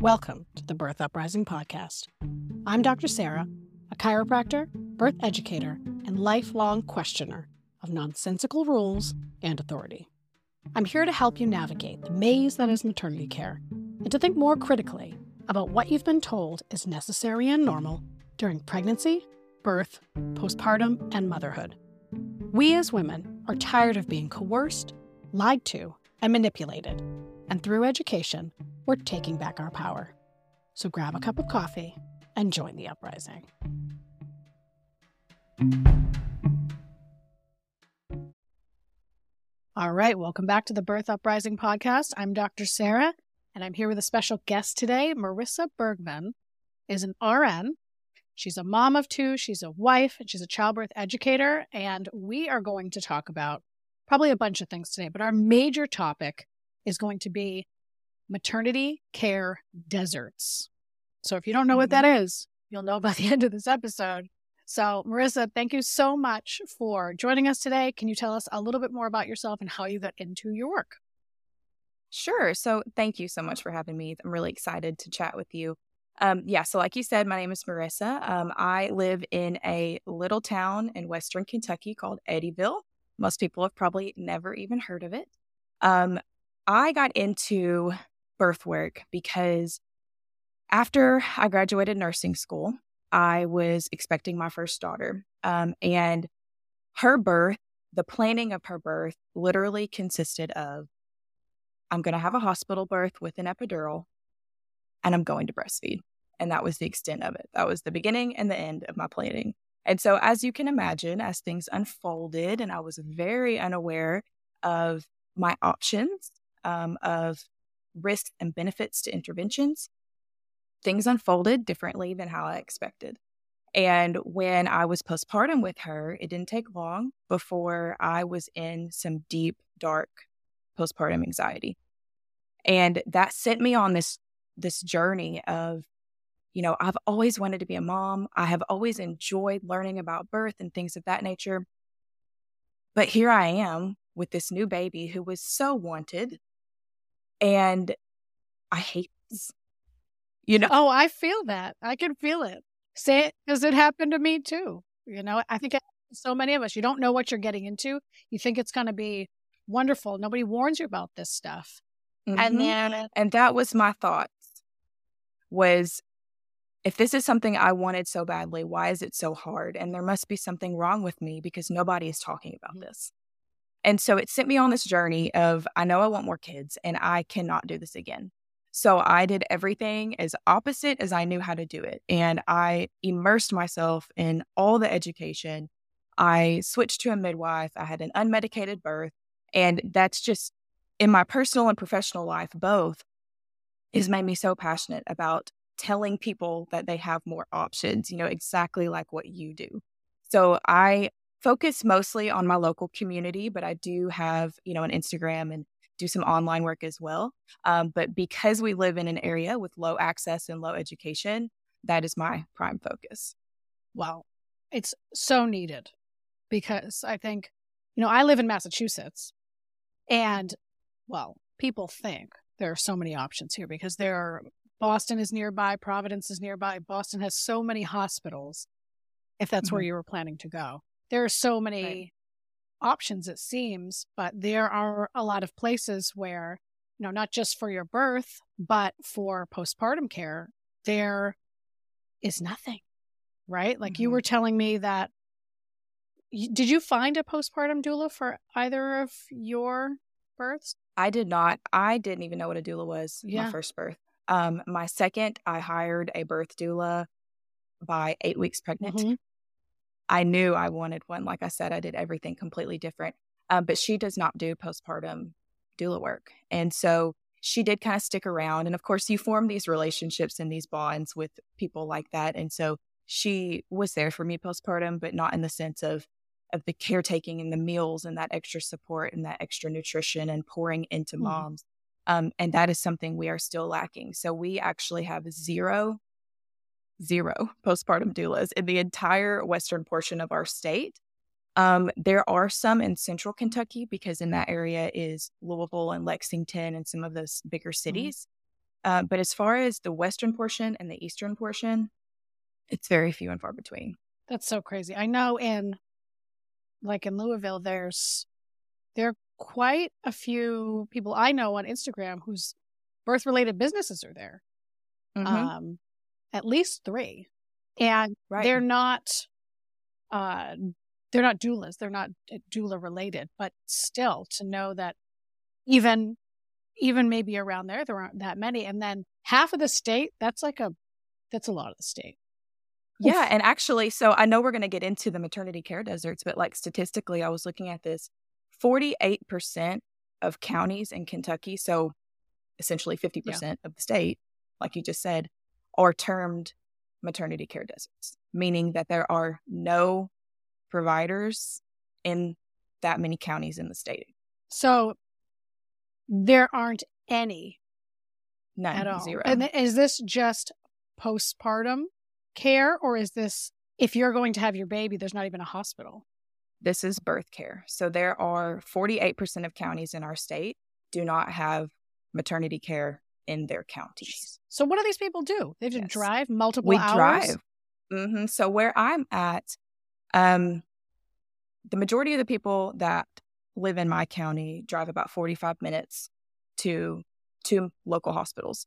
Welcome to the Birth Uprising Podcast. I'm Dr. Sarah, a chiropractor, birth educator, and lifelong questioner of nonsensical rules and authority. I'm here to help you navigate the maze that is maternity care and to think more critically about what you've been told is necessary and normal during pregnancy, birth, postpartum, and motherhood. We as women are tired of being coerced, lied to, and manipulated, and through education, we're taking back our power. So grab a cup of coffee and join the uprising. All right, welcome back to the Birth Uprising podcast. I'm Dr. Sarah, and I'm here with a special guest today. Marissa Bergman is an RN. She's a mom of two, she's a wife, and she's a childbirth educator. And we are going to talk about probably a bunch of things today, but our major topic is going to be maternity care deserts. So if you don't know what that Mm-hmm. you'll know by the end of this episode. So, Marissa, thank you so much for joining us today. Can you tell us a little bit more about yourself and how you got into your work? Sure. So thank you so much for having me. I'm really excited to chat with you. Um, yeah, so like you said, my name is Marissa. Um, I live in a little town in Western Kentucky called Eddyville. Most people have probably never even heard of it. Um, I got into birth work because after I graduated nursing school, I was expecting my first daughter. Um, and her birth, the planning of her birth, literally consisted of I'm going to have a hospital birth with an epidural and I'm going to breastfeed. And that was the extent of it. That was the beginning and the end of my planning. And so, as you can imagine, as things unfolded, and I was very unaware of my options, um, of risks and benefits to interventions, things unfolded differently than how I expected. And when I was postpartum with her, it didn't take long before I was in some deep, dark postpartum anxiety. And that sent me on this this journey of you know, I've always wanted to be a mom. I have always enjoyed learning about birth and things of that nature. But here I am with this new baby who was so wanted and I hate this. You know, Oh, I feel that. I can feel it. Say it because it happened to me too. You know, I think it happens to so many of us, you don't know what you're getting into. You think it's going to be wonderful. Nobody warns you about this stuff. Mhm. And then and that was my thoughts was if this is something I wanted so badly, why is it so hard? And there must be something wrong with me because nobody is talking about Mhm. this. And so it sent me on this journey of I know I want more kids and I cannot do this again. So I did everything as opposite as I knew how to do it. And I immersed myself in all the education. I switched to a midwife. I had an unmedicated birth. And that's just in my personal and professional life, both, has made me so passionate about telling people that they have more options, you know, exactly like what you do. So I focus mostly on my local community, but I do have, you know, an Instagram and do some online work as well. Um, but because we live in an area with low access and low education, that is my prime focus. Wow. It's so needed because I think, you know, I live in Massachusetts and, well, people think there are so many options here because there are, Boston is nearby, Providence is nearby. Boston has so many hospitals, if that's where Mhm. you were planning to go. There are so many Right. options, it seems, but there are a lot of places where, you know, not just for your birth, but for postpartum care, there is nothing, right? Like you Mhm. were telling me that. Did you find a postpartum doula for either of your births? I did not. I didn't even know what a doula was Yeah. my first birth. Um, my second, I hired a birth doula by eight weeks pregnant. Mhm. I knew I wanted one. Like I said, I did everything completely different. Um, but she does not do postpartum doula work. And so she did kind of stick around. And of course, you form these relationships and these bonds with people like that. And so she was there for me postpartum, but not in the sense of of the caretaking and the meals and that extra support and that extra nutrition and pouring into Mhm. moms. Um, and that is something we are still lacking. So we actually have zero, zero postpartum doulas in the entire western portion of our state. Um, there are some in central Kentucky because in that area is Louisville and Lexington and some of those bigger cities. Uh, but as far as the western portion and the eastern portion, it's very few and far between. That's so crazy. I know in like in Louisville, there's there are quite a few people I know on Instagram whose birth related businesses are there. Mm-hmm. Um, at least three, and right. they're not uh they're not doulas, they're not uh, doula related, but still to know that even even maybe around there there aren't that many, and then half of the state that's like a that's a lot of the state. Yeah, and actually, so I know we're going to get into the maternity care deserts, but like statistically, I was looking at this 48% of counties in Kentucky, so essentially 50% yeah. of the state, like you just said, are termed maternity care deserts, meaning that there are no providers in that many counties in the state. So there aren't any None, at all. Zero. And is this just postpartum care, or is this if you're going to have your baby, there's not even a hospital? This is birth care. So there are 48% of counties in our state do not have maternity care in their counties. So what do these people do? They have to yes. drive multiple we hours. drive. Mm-hmm. So where I'm at, um, the majority of the people that live in my county drive about 45 minutes to to local hospitals.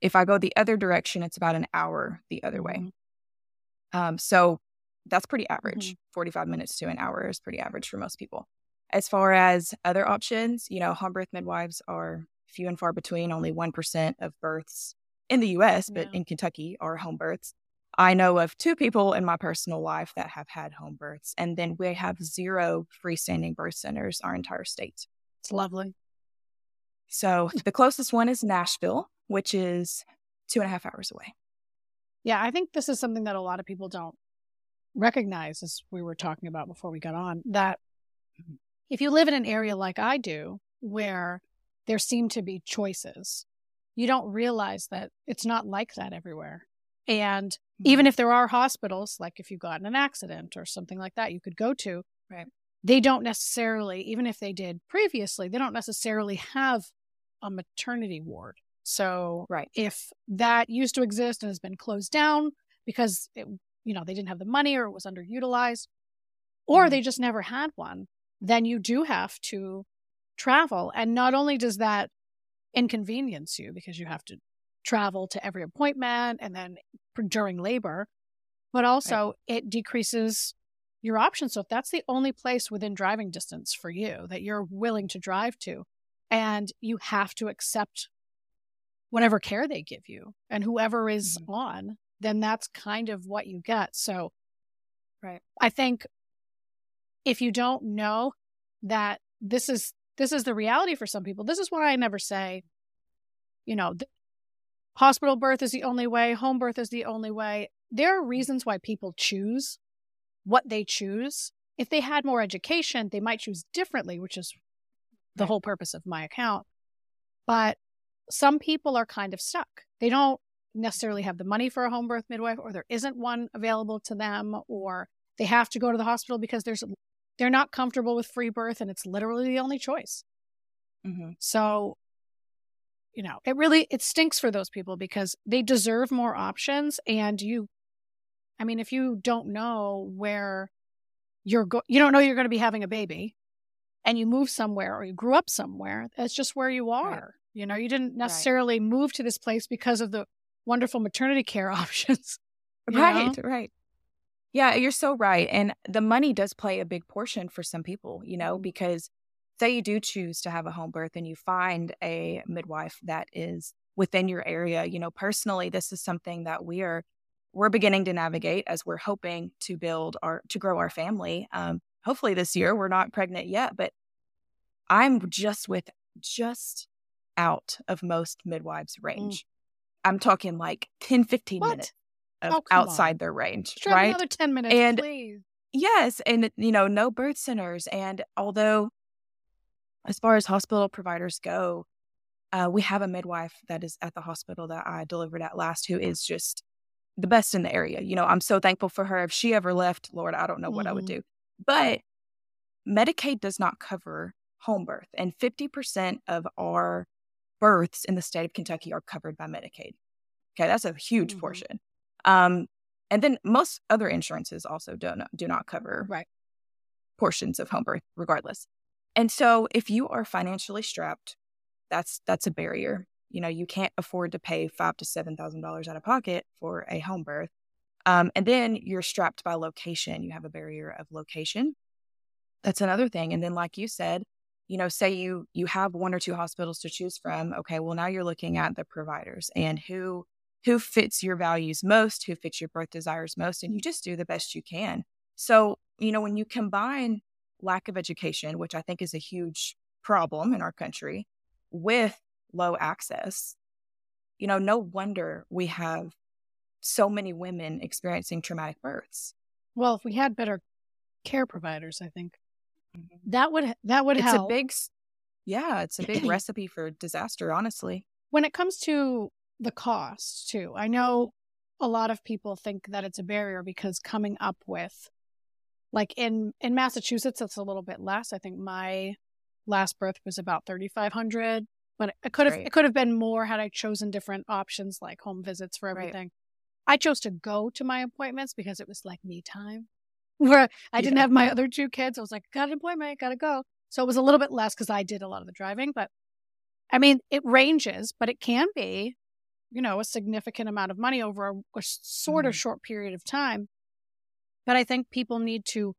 If I go the other direction, it's about an hour the other way. Mm-hmm. Um, so that's pretty average. Mm-hmm. 45 minutes to an hour is pretty average for most people. As far as other options, you know, home birth midwives are few and far between. Only 1% of births in the US, but yeah. in Kentucky are home births. I know of two people in my personal life that have had home births, and then we have zero freestanding birth centers our entire state. It's lovely. So the closest one is Nashville, which is two and a half hours away. Yeah, I think this is something that a lot of people don't recognize, as we were talking about before we got on, that mm-hmm. if you live in an area like I do, where there seem to be choices, you don't realize that it's not like that everywhere. And mm-hmm. even if there are hospitals, like if you got in an accident or something like that, you could go to, right. they don't necessarily, even if they did previously, they don't necessarily have a maternity ward. So right. if that used to exist and has been closed down because it, you know they didn't have the money or it was underutilized, or mm-hmm. they just never had one, then you do have to travel. And not only does that inconvenience you because you have to travel to every appointment and then during labor, but also right. it decreases your options. So if that's the only place within driving distance for you that you're willing to drive to, and you have to accept whatever care they give you and whoever is mm-hmm. on, then that's kind of what you get. So, right. I think if you don't know that this is this is the reality for some people, this is why I never say, you know, th- hospital birth is the only way, home birth is the only way. There are reasons why people choose what they choose. If they had more education, they might choose differently, which is the right. whole purpose of my account. But some people are kind of stuck. They don't necessarily have the money for a home birth midwife, or there isn't one available to them, or they have to go to the hospital because there's they're not comfortable with free birth, and it's literally the only choice. Mm-hmm. So, you know, it really it stinks for those people because they deserve more options. And you, I mean, if you don't know where you're go, you don't know you're going to be having a baby, and you move somewhere or you grew up somewhere, that's just where you are. Right. You know, you didn't necessarily right. move to this place because of the wonderful maternity care options. Right, know? right. Yeah, you're so right. And the money does play a big portion for some people, you know, because say you do choose to have a home birth and you find a midwife that is within your area, you know, personally, this is something that we are we're beginning to navigate as we're hoping to build our to grow our family. Um, hopefully this year we're not pregnant yet, but I'm just with just out of most midwives' mm. range. Mm. I'm talking like 10, 15 what? minutes oh, outside on. their range. Try right? Another 10 minutes, and please. Yes. And, you know, no birth centers. And although, as far as hospital providers go, uh, we have a midwife that is at the hospital that I delivered at last who is just the best in the area. You know, I'm so thankful for her. If she ever left, Lord, I don't know what mm-hmm. I would mm-hmm. do. But Medicaid does not cover home birth, and 50% of our births in the state of Kentucky are covered by Medicaid. Okay, that's a huge Mhm. portion. Um, and then most other insurances also do not do not cover Right. portions of home birth, regardless. And so, if you are financially strapped, that's that's a barrier. You know, you can't afford to pay five to seven thousand dollars out of pocket for a home birth. Um, and then you're strapped by location. You have a barrier of location. That's another thing. And then, like you said, you know, say you you have one or two hospitals to choose from. Okay, well now you're looking at the providers and who who fits your values most, who fits your birth desires most, and you just do the best you can. So, you know, when you combine lack of education, which I think is a huge problem in our country, with low access, you know, no wonder we have so many women experiencing traumatic births. Well, if we had better care providers, I think mm-hmm. that would that would It's help. a big, yeah, it's a big recipe for disaster, honestly. when it comes to the cost too i know a lot of people think that it's a barrier because coming up with like in in massachusetts it's a little bit less i think my last birth was about 3500 but it could have Right. it could have been more had i chosen different options like home visits for Right. everything i chose to go to my appointments because it was like me time where i didn't Yeah. have my other two kids i was like got an appointment gotta go so it was a little bit less because i did a lot of the driving but I mean, it ranges, but it can be, you know, a significant amount of money over a sort of Mhm. short period of time. But I think people need to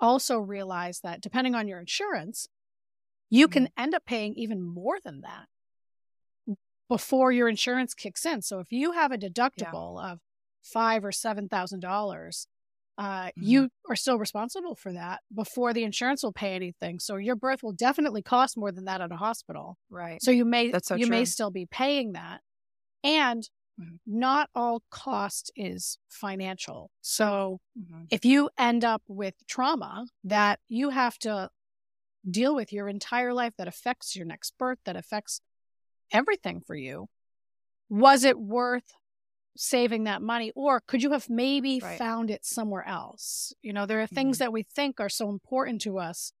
also realize that depending on your insurance, you can end up paying even more than that before your insurance kicks in. So if you have a deductible of five or seven thousand dollars, uh, you are still responsible for that before the insurance will pay anything. So your birth will definitely cost more than that at a hospital. Right. So you may That's so you may still be paying that. And Mhm. not all cost is financial. So Mhm. if you end up with trauma that you have to deal with your entire life that affects your next birth, that affects everything for you, was it worth saving that money or could you have maybe Right. found it somewhere else? You know, there are things Mhm. that we think are so important to us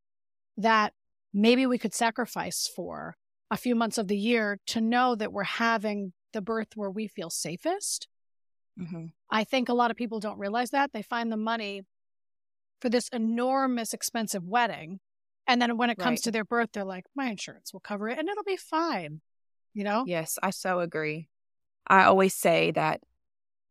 that maybe we could sacrifice for a few months of the year to know that we're having the birth where we feel safest. Mhm. I think a lot of people don't realize that. They find the money for this enormous expensive wedding. And then when it comes Right. to their birth, they're like, my insurance will cover it and it'll be fine. You know? Yes, I so agree. I always say that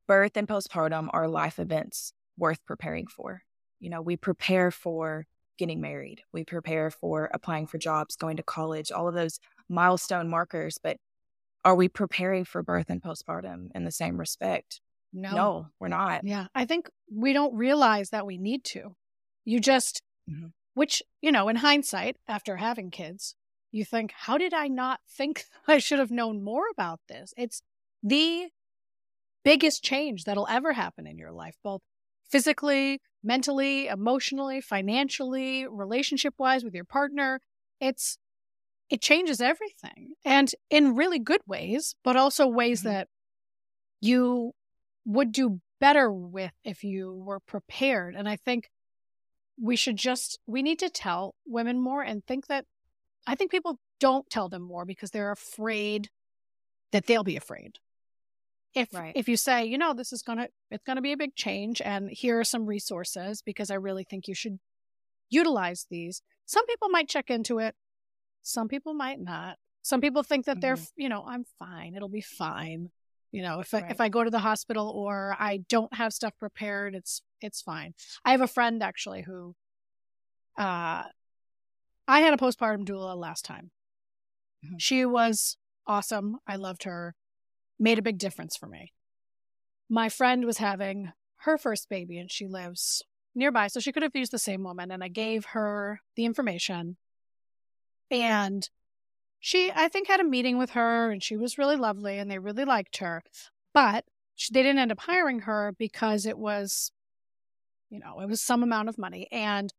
birth and postpartum are life events worth preparing for. You know, we prepare for getting married, we prepare for applying for jobs, going to college, all of those milestone markers. But are we preparing for birth and postpartum in the same respect? No, No, we're not. Yeah. I think we don't realize that we need to. You just, Mhm. which, you know, in hindsight, after having kids, you think, how did I not think I should have known more about this? It's the biggest change that'll ever happen in your life, both physically, mentally, emotionally, financially, relationship wise with your partner. It's, it changes everything and in really good ways, but also ways Mhm. that you would do better with if you were prepared. And I think we should just, we need to tell women more and think that I think people don't tell them more because they're afraid that they'll be afraid. If Right. if you say, you know, this is gonna it's gonna be a big change and here are some resources because I really think you should utilize these. Some people might check into it, some people might not. Some people think that they're, Mhm. you know, I'm fine, it'll be fine. You know, if I, Right. if I go to the hospital or I don't have stuff prepared, it's it's fine. I have a friend actually who uh I had a postpartum doula last time. Mhm. She was awesome. I loved her. Made a big difference for me. My friend was having her first baby and she lives nearby, so she could have used the same woman. And I gave her the information. And she, I think, had a meeting with her and she was really lovely and they really liked her. But she, they didn't end up hiring her because it was, you know, it was some amount of money. And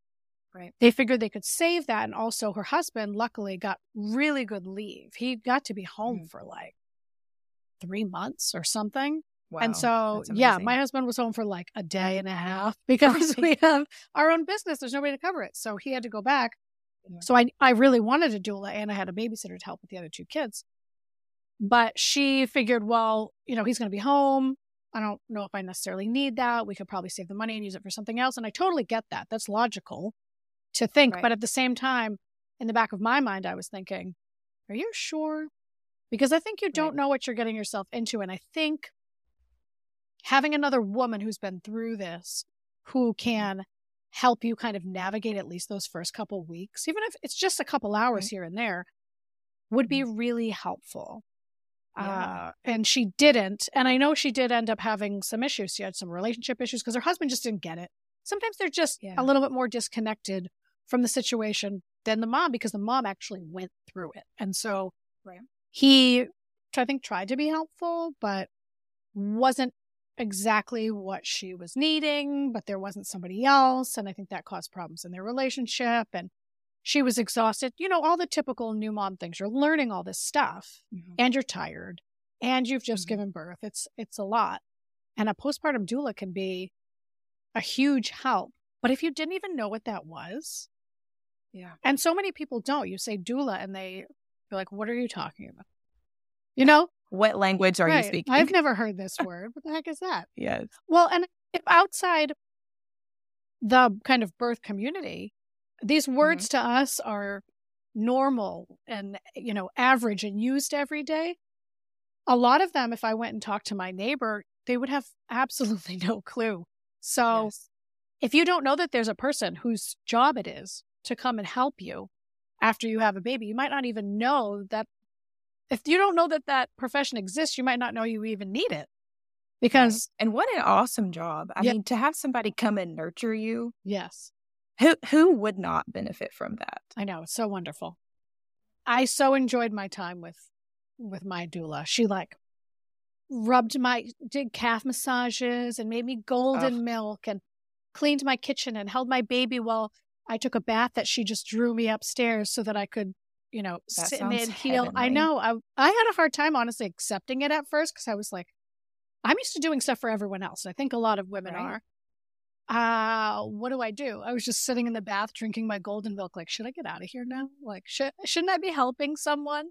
Right. they figured they could save that. And also, her husband, luckily, got really good leave. He got to be home Mhm. for like three months or something. Wow. and so, yeah, my husband was home for like a day and a half because we have our own business. There's nobody to cover it. So he had to go back. Yeah. So I, I really wanted a doula and I had a babysitter to help with the other two kids. But she figured, well, you know, he's going to be home. I don't know if I necessarily need that. We could probably save the money and use it for something else. And I totally get that. That's logical to think. Right. But at the same time, in the back of my mind, I was thinking, are you sure? Because I think you don't Right. know what you're getting yourself into. And I think having another woman who's been through this, who mm-hmm. can help you kind of navigate at least those first couple weeks, even if it's just a couple hours Right. here and there, would be really helpful. Yeah. Uh, and she didn't. And I know she did end up having some issues. She had some relationship issues because her husband just didn't get it. Sometimes they're just Yeah. a little bit more disconnected from the situation than the mom because the mom actually went through it. And so Right. he, I think, tried to be helpful, but wasn't exactly what she was needing, but there wasn't somebody else. And I think that caused problems in their relationship. And she was exhausted. You know, all the typical new mom things. You're learning all this stuff Mhm. and you're tired and you've just Mhm. given birth. It's it's a lot. And a postpartum doula can be a huge help. But if you didn't even know what that was, Yeah. and so many people don't, you say doula and they feel like, what are you talking about? You know? What language are you speaking? I've never heard this word. What the heck is that? yes. Well, and if outside the kind of birth community, these mm-hmm. words to us are normal and, you know, average and used every day. A lot of them, if I went and talked to my neighbor, they would have absolutely no clue. So Yes. if you don't know that there's a person whose job it is to come and help you after you have a baby, you might not even know that. If you don't know that that profession exists, you might not know you even need it. Because, And what an awesome job. I Yeah. mean, to have somebody come and nurture you, yes, who who would not benefit from that? I know it's so wonderful. I so enjoyed my time with with my doula. She like rubbed my did calf massages and made me golden milk and cleaned my kitchen and held my baby while I took a bath that she just drew me upstairs so that I could, you know, That sit in heal. I know. I I had a hard time honestly accepting it at first because I was like, I'm used to doing stuff for everyone else. I think a lot of women Right. are. Uh, what do I do? I was just sitting in the bath drinking my golden milk. Like, should I get out of here now? Like, should shouldn't I be helping someone?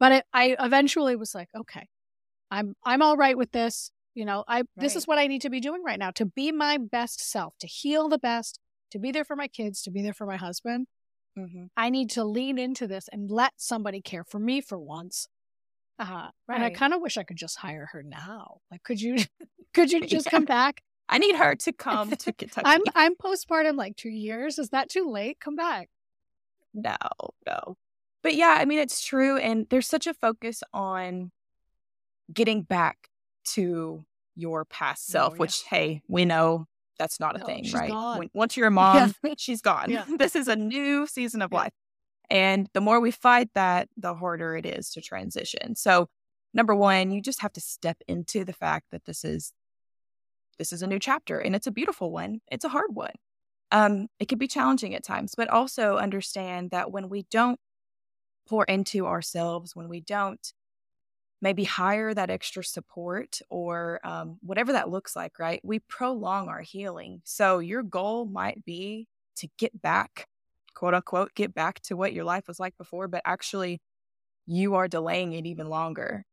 But it, I eventually was like, okay, I'm I'm all right with this. You know, I this is what I need to be doing right now to be my best self, to heal the best, to be there for my kids, to be there for my husband. Mm-hmm. I need to lean into this and let somebody care for me for once. Uh, And I kind of wish I could just hire her now. Like, could you, could you just Yeah. come back? I need her to come to Kentucky. I'm I'm postpartum like two years. Is that too late? Come back. no, no. But yeah, I mean, it's true. And there's such a focus on getting back to your past Oh, self, yeah. which, hey, we know that's not a No, thing, right? When, once you're a mom, Yeah. she's gone. Yeah. this is a new season of Yeah. life. And the more we fight that, the harder it is to transition. So, number one, you just have to step into the fact that this is this is a new chapter and it's a beautiful one. It's a hard one. Um, it can be challenging at times, but also understand that when we don't pour into ourselves, when we don't maybe hire that extra support or um, whatever that looks like, right? We prolong our healing. So your goal might be to get back, quote unquote, get back to what your life was like before, but actually you are delaying it even longer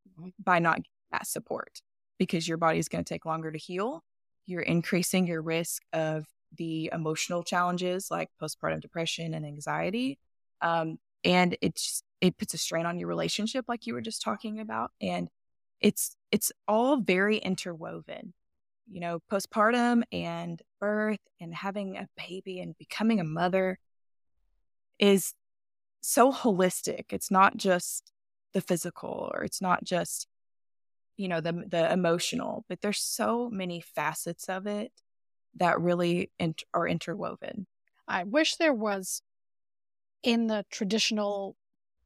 by not getting that support because your body is going to take longer to heal. You're increasing your risk of the emotional challenges like postpartum depression and anxiety. Um, and it's it puts a strain on your relationship like you were just talking about and it's it's all very interwoven you know postpartum and birth and having a baby and becoming a mother is so holistic. It's not just the physical or it's not just you know the the emotional but there's so many facets of it that really are interwoven. I wish there was in the traditional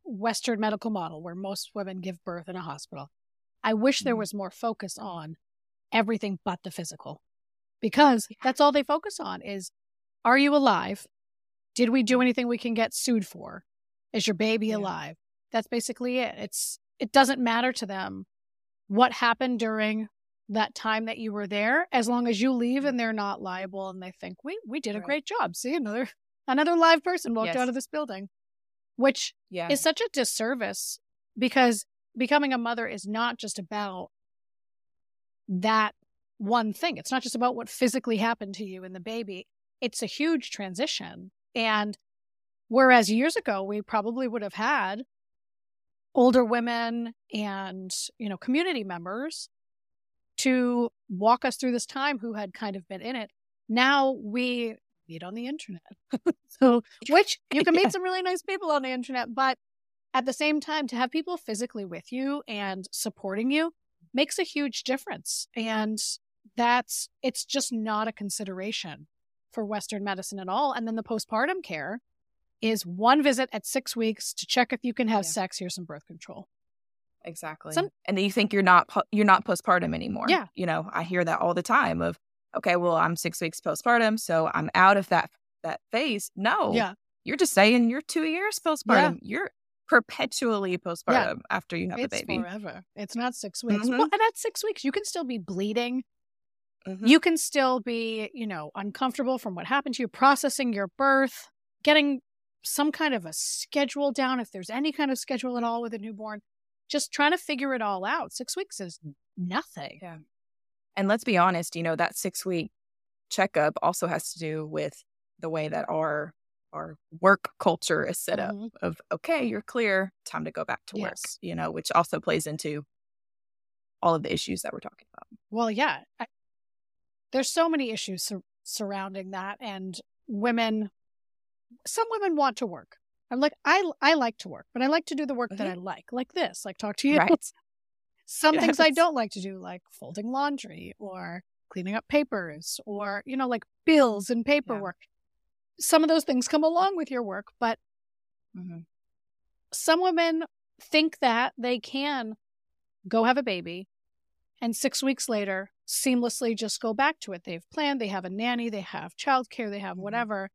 Western medical model where most women give birth in a hospital. I wish there Mhm. was more focus on everything but the physical because that's all they focus on is are you alive? Did we do anything we can get sued for? Is your baby Yeah. alive? That's basically it. It's it doesn't matter to them what happened during that time that you were there as long as you leave and they're not liable and they think we we did a Right. great job. See another another live person walked Yes. out of this building, which yeah is such a disservice because becoming a mother is not just about that one thing. It's not just about what physically happened to you and the baby. It's a huge transition. And whereas years ago, we probably would have had older women and, you know, community members to walk us through this time who had kind of been in it. Now we meet on the internet. so, which you can meet yeah. some really nice people on the internet, but at the same time, to have people physically with you and supporting you makes a huge difference. And that's, it's just not a consideration for Western medicine at all. And then the postpartum care is one visit at six weeks to check if you can have yeah. sex. Here's some birth control. Exactly. Some, and then you think you're not you're not postpartum anymore. Yeah. You know, I hear that all the time of, okay, well, I'm six weeks postpartum, so I'm out of that that phase. No. Yeah. You're just saying you're two years postpartum. Yeah. You're perpetually postpartum yeah. after you have it's the baby. Forever. It's not six weeks. Mm-hmm. Well, at six weeks, you can still be bleeding. Mm-hmm. You can still be, you know, uncomfortable from what happened to you, processing your birth, getting some kind of a schedule down if there's any kind of schedule at all with a newborn. Just trying to figure it all out. Six weeks is nothing. Yeah. And let's be honest, you know, that six week checkup also has to do with the way that our our work culture is set up mm-hmm. of okay you're clear time to go back to yes. work you know which also plays into all of the issues that we're talking about well yeah I, there's so many issues sur- surrounding that and women some women want to work i'm like i i like to work but i like to do the work mm-hmm. that i like like this like talk to you right. Some yes. things i don't like to do like folding laundry or cleaning up papers or you know like bills and paperwork yeah some of those things come along with your work, but mm-hmm. some women think that they can go have a baby and six weeks later seamlessly just go back to it. They've planned, they have a nanny, they have childcare, they have mm-hmm. whatever.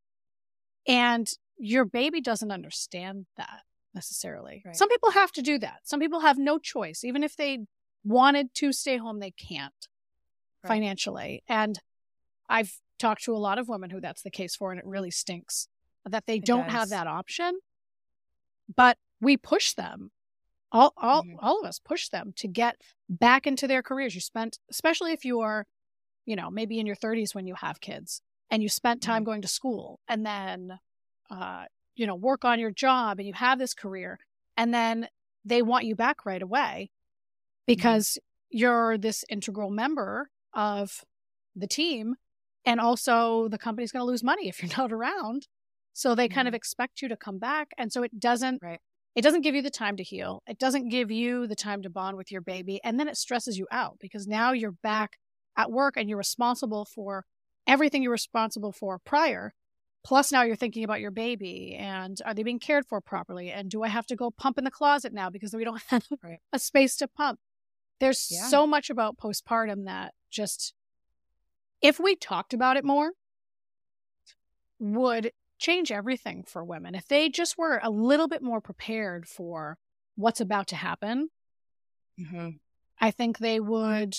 And your baby doesn't understand that necessarily. Right. Some people have to do that. Some people have no choice. Even if they wanted to stay home, they can't right. financially. And I've talked to a lot of women who that's the case for, and it really stinks that they it don't does. have that option. But we push them. All, all, mm-hmm. all of us push them to get back into their careers. You spent, especially if you are, you know, maybe in your 30s when you have kids and you spent time mm-hmm. going to school and then, uh, you know, work on your job and you have this career and then they want you back right away mm-hmm. because you're this integral member of the team and also, the company's going to lose money if you're not around. So they mm-hmm. kind of mm-hmm. expect you to come back. And so it doesn't, right. it doesn't give you the time to heal. It doesn't give you the time to bond with your baby. And then it stresses you out because now you're back at work and you're responsible for everything you're responsible for prior. Plus, now you're thinking about your baby and are they being cared for properly? And do I have to go pump in the closet now because we don't have right. a space to pump? There's yeah. so much about postpartum that just if we talked about it more, would change everything for women. If they just were a little bit more prepared for what's about to happen, mm-hmm. I think they would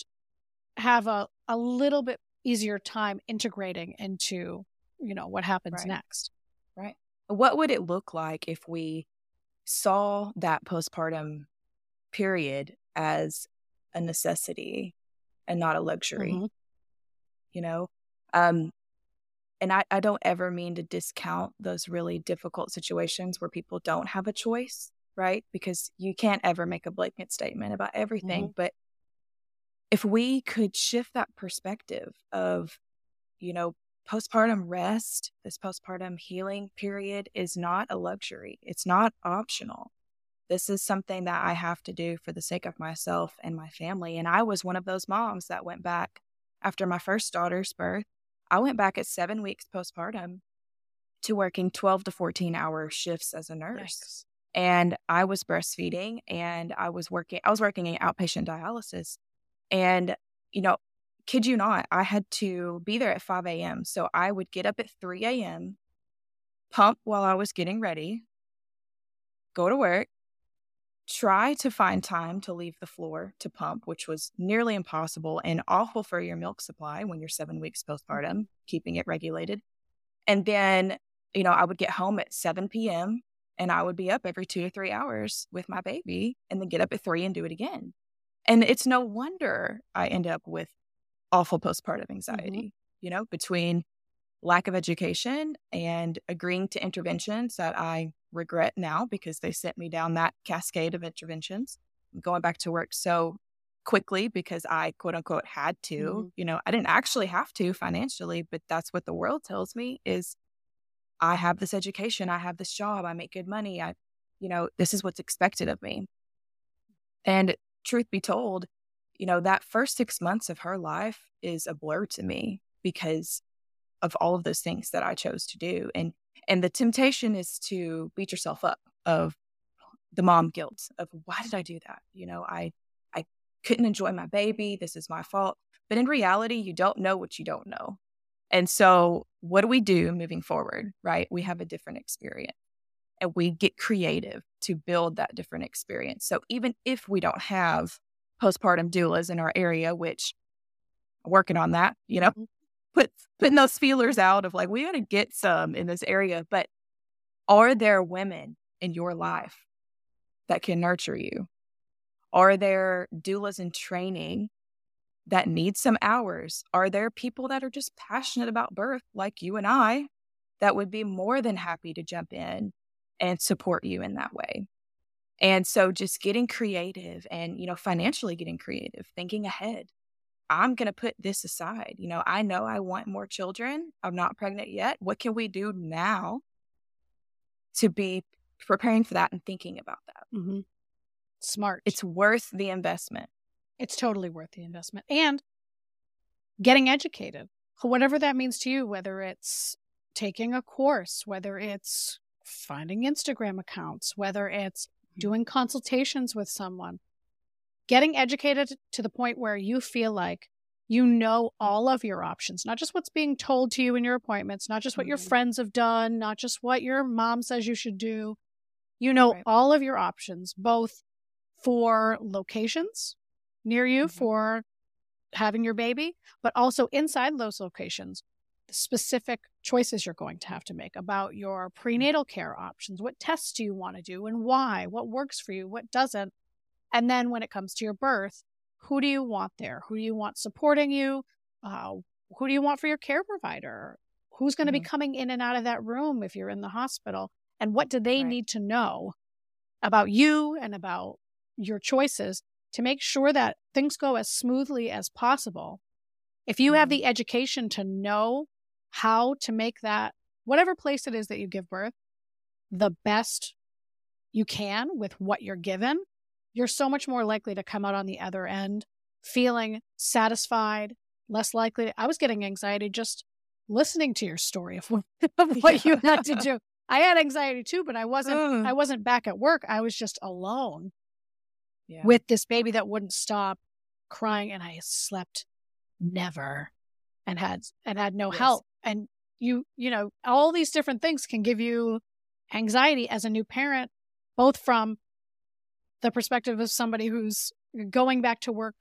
have a, a little bit easier time integrating into, you know, what happens right. next. Right. What would it look like if we saw that postpartum period as a necessity and not a luxury? Mm-hmm you know? Um, and I, I don't ever mean to discount those really difficult situations where people don't have a choice, right? Because you can't ever make a blanket statement about everything. Mm-hmm. But if we could shift that perspective of, you know, postpartum rest, this postpartum healing period is not a luxury, it's not optional. This is something that I have to do for the sake of myself and my family. And I was one of those moms that went back after my first daughter's birth, I went back at seven weeks postpartum to working 12 to 14 hour shifts as a nurse. And I was breastfeeding and I was working, I was working in outpatient dialysis. And, you know, kid you not, I had to be there at 5 a.m. So I would get up at 3 a.m., pump while I was getting ready, go to work, try to find time to leave the floor to pump, which was nearly impossible and awful for your milk supply when you're seven weeks postpartum, keeping it regulated. And then, you know, I would get home at 7 p.m. and I would be up every two or three hours with my baby and then get up at three and do it again. And it's no wonder I end up with awful postpartum mm-hmm. anxiety, mm-hmm. you know, between lack of education and agreeing to interventions that I regret now because they sent me down that cascade of interventions, going back to work so quickly because I quote unquote had to. Mm-hmm. You know, I didn't actually have to financially, but that's what the world tells me is I have this education, I have this job, I make good money, I you know, this is what's expected of me. And truth be told, you know, that first 6 months of her life is a blur to me because of all of those things that I chose to do and and the temptation is to beat yourself up of the mom guilt of why did I do that? You know, I I couldn't enjoy my baby. This is my fault. But in reality, you don't know what you don't know. And so, what do we do moving forward? Right? We have a different experience and we get creative to build that different experience. So, even if we don't have postpartum doulas in our area, which working on that, you know, mm-hmm. put putting those feelers out of like, we got to get some in this area. But are there women in your life that can nurture you? Are there doulas in training that need some hours? Are there people that are just passionate about birth, like you and I, that would be more than happy to jump in and support you in that way? And so just getting creative and, you know, financially getting creative, thinking ahead. I'm going to put this aside. You know, I know I want more children. I'm not pregnant yet. What can we do now to be preparing for that and thinking about that? Mm-hmm. Smart. It's worth the investment. It's totally worth the investment. And getting educated, whatever that means to you, whether it's taking a course, whether it's finding Instagram accounts, whether it's. Doing consultations with someone, getting educated to the point where you feel like you know all of your options, not just what's being told to you in your appointments, not just what mm-hmm. your friends have done, not just what your mom says you should do. You know right. all of your options, both for locations, near you mm-hmm. for having your baby, but also inside those locations, the specific choices you're going to have to make about your prenatal care options. What tests do you want to do and why? What works for you? What doesn't? And then when it comes to your birth, who do you want there? Who do you want supporting you? Uh, who do you want for your care provider? Who's going to mm-hmm. be coming in and out of that room if you're in the hospital? And what do they right. need to know about you and about your choices to make sure that things go as smoothly as possible. If you have mm-hmm. the education to know how to make that, whatever place it is that you give birth, the best you can with what you're given, you're so much more likely to come out on the other end feeling satisfied, less likely. I was getting anxiety just listening to your story of what, of what yeah. you had to do. I had anxiety too, but I wasn't mm. I wasn't back at work. I was just alone yeah. with this baby that wouldn't stop crying and I slept never and had and had no yes. help and you you know all these different things can give you anxiety as a new parent both from the perspective of somebody who's going back to work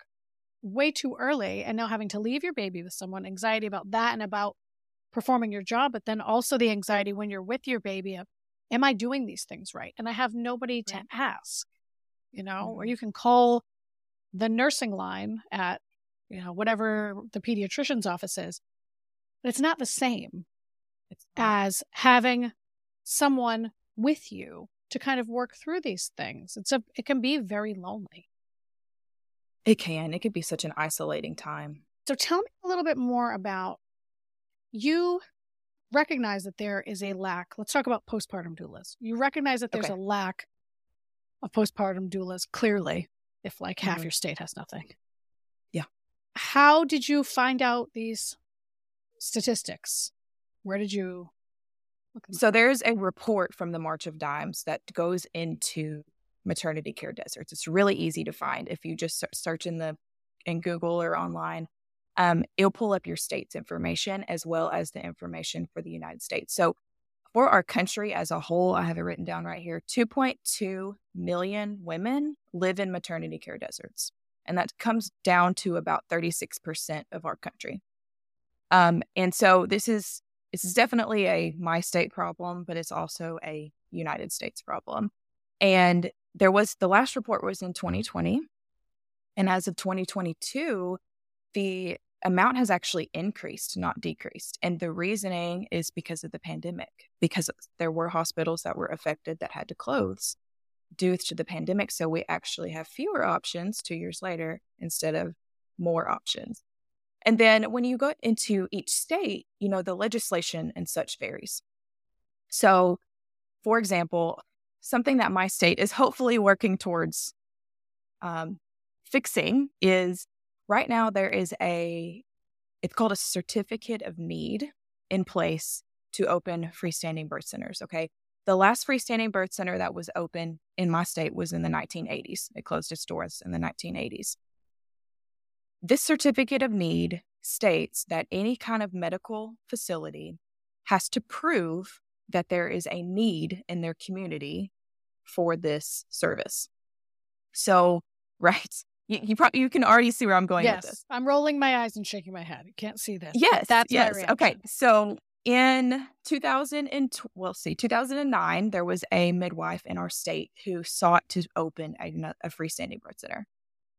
way too early and now having to leave your baby with someone anxiety about that and about performing your job but then also the anxiety when you're with your baby of am i doing these things right and i have nobody right. to ask you know, mm-hmm. or you can call the nursing line at, you know, whatever the pediatrician's office is. But it's not the same as having someone with you to kind of work through these things. It's a it can be very lonely. It can. It could be such an isolating time. So tell me a little bit more about you recognize that there is a lack. Let's talk about postpartum doulas. You recognize that there's okay. a lack of postpartum doulas, clearly, if like half mm-hmm. your state has nothing. How did you find out these statistics? Where did you look? so there's a report from the March of Dimes that goes into maternity care deserts. It's really easy to find if you just search in the in Google or online. Um, it'll pull up your state's information as well as the information for the United States. So for our country as a whole, I have it written down right here 2.2 million women live in maternity care deserts. And that comes down to about 36% of our country. Um, and so this is this is definitely a my state problem, but it's also a United States problem. And there was the last report was in 2020. And as of 2022, the amount has actually increased, not decreased. And the reasoning is because of the pandemic, because there were hospitals that were affected that had to close due to the pandemic. So we actually have fewer options two years later instead of more options. And then when you go into each state, you know, the legislation and such varies. So, for example, something that my state is hopefully working towards um, fixing is right now there is a it's called a certificate of need in place to open freestanding birth centers okay the last freestanding birth center that was open in my state was in the 1980s it closed its doors in the 1980s this certificate of need states that any kind of medical facility has to prove that there is a need in their community for this service so right you you, pro- you can already see where I'm going yes, with this. I'm rolling my eyes and shaking my head. I can't see this. Yes, that's yes. Okay, so in 2000 and we'll see 2009 there was a midwife in our state who sought to open a, a freestanding birth center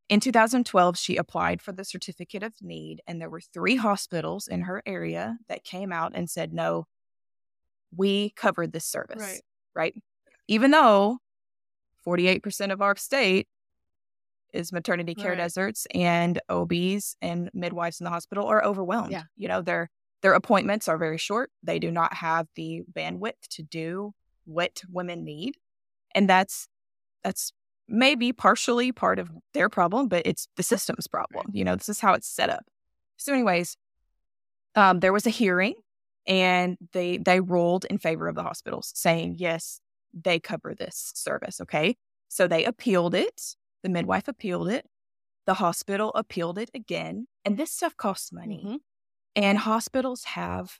in 2012 she applied for the certificate of need and there were three hospitals in her area that came out and said no we covered this service right, right? even though 48% of our state is maternity care Right. deserts and OBs and midwives in the hospital are overwhelmed. Yeah. You know, their their appointments are very short. They do not have the bandwidth to do what women need. And that's that's maybe partially part of their problem, but it's the system's problem. You know, this is how it's set up. So anyways, um, there was a hearing and they they ruled in favor of the hospitals saying yes, they cover this service, okay? So they appealed it the midwife appealed it. The hospital appealed it again. And this stuff costs money. Mhm. And hospitals have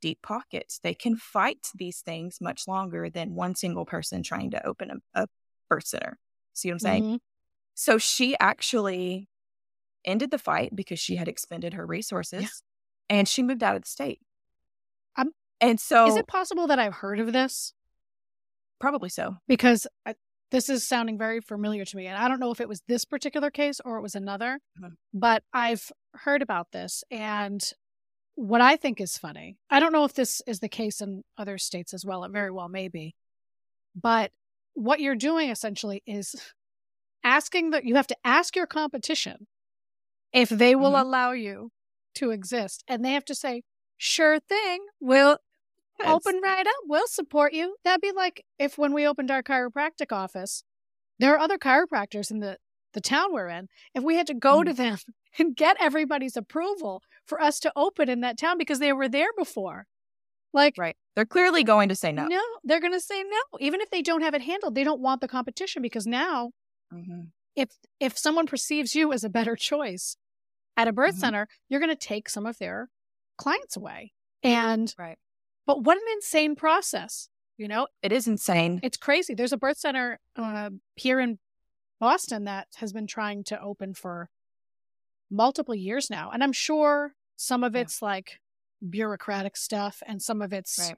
deep pockets. They can fight these things much longer than one single person trying to open a, a birth center. See what I'm saying? Mhm. So she actually ended the fight because she had expended her resources and she moved out of the state. Um, and so Is it possible that I've heard of this? probably so. Because I, this is sounding very familiar to me. And I don't know if it was this particular case or it was another, Mhm. but I've heard about this. And what I think is funny, I don't know if this is the case in other states as well. It very well may be. But what you're doing essentially is asking that you have to ask your competition if they will Mhm. allow you to exist. And they have to say, sure thing, we'll Yes. open right up. We'll support you. That'd be like if when we opened our chiropractic office, there are other chiropractors in the, the town we're in. If we had to go to them and get everybody's approval for us to open in that town because they were there before. Like, Right. They're clearly going to say no. no, they're going to say no. Even if they don't have it handled, they don't want the competition because now Mhm. if if someone perceives you as a better choice at a birth Mhm. center, you're going to take some of their clients away. And Right. but what an insane process. You know, It is insane. it's crazy. There's a birth center uh, here in Boston that has been trying to open for multiple years now. And I'm sure some of Yeah. it's like bureaucratic stuff and some of it's, Right.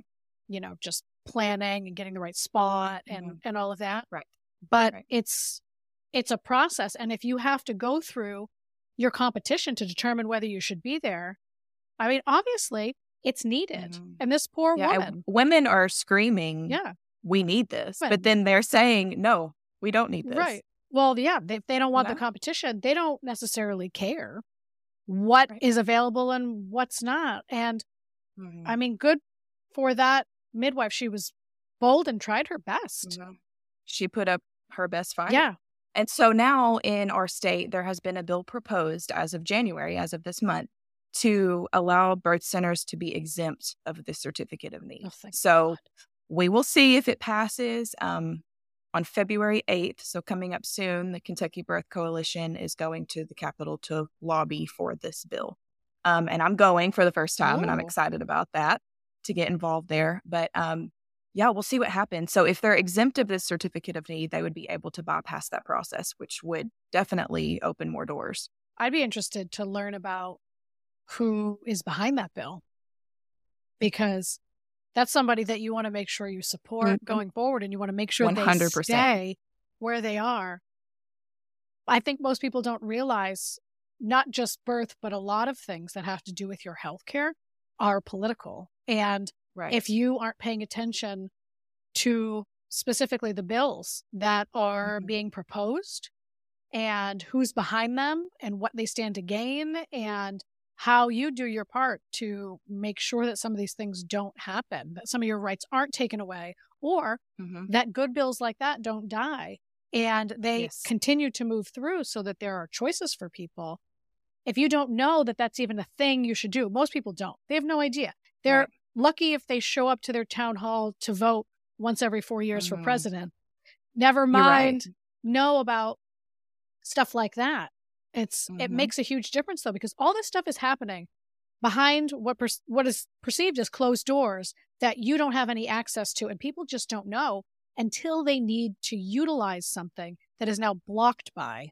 you know, just planning and getting the right spot and, and all of that. Right. But Right. it's it's a process. And if you have to go through your competition to determine whether you should be there, I mean, obviously it's needed. Mhm. And this poor Yeah, woman. and women are screaming, Yeah. we need this. Right. But then they're saying, no, we don't need this. Right. Well, yeah, they, if they don't want the competition, they don't necessarily care what is Right. available and what's not. And Mhm. I mean, good for that midwife. She was bold and tried her best. She put up her best fight. Yeah. And so now in our state, there has been a bill proposed as of January, as of this month, to allow birth centers to be exempt of the certificate of need. Oh, so God. we will see if it passes um, on February 8th. So coming up soon, the Kentucky Birth Coalition is going to the Capitol to lobby for this bill. Um, and I'm going for the first time, and I'm excited about that to get involved there. But um, yeah, we'll see what happens. So if they're exempt of this certificate of need, they would be able to bypass that process, which would definitely open more doors. I'd be interested to learn about who is behind that bill because that's somebody that you want to make sure you support mm-hmm. going forward and you want to make sure 100%. they stay where they are. I think most people don't realize not just birth, but a lot of things that have to do with your health care are political. And right. if you aren't paying attention to specifically the bills that are mm-hmm. being proposed and who's behind them and what they stand to gain and how you do your part to make sure that some of these things don't happen, that some of your rights aren't taken away, or mm-hmm. that good bills like that don't die and they yes. continue to move through so that there are choices for people. If you don't know that that's even a thing you should do, most people don't. They have no idea. They're right. lucky if they show up to their town hall to vote once every four years mm-hmm. for president. Never mind right. know about stuff like that. It's mm-hmm. it makes a huge difference though because all this stuff is happening behind what per- what is perceived as closed doors that you don't have any access to and people just don't know until they need to utilize something that is now blocked by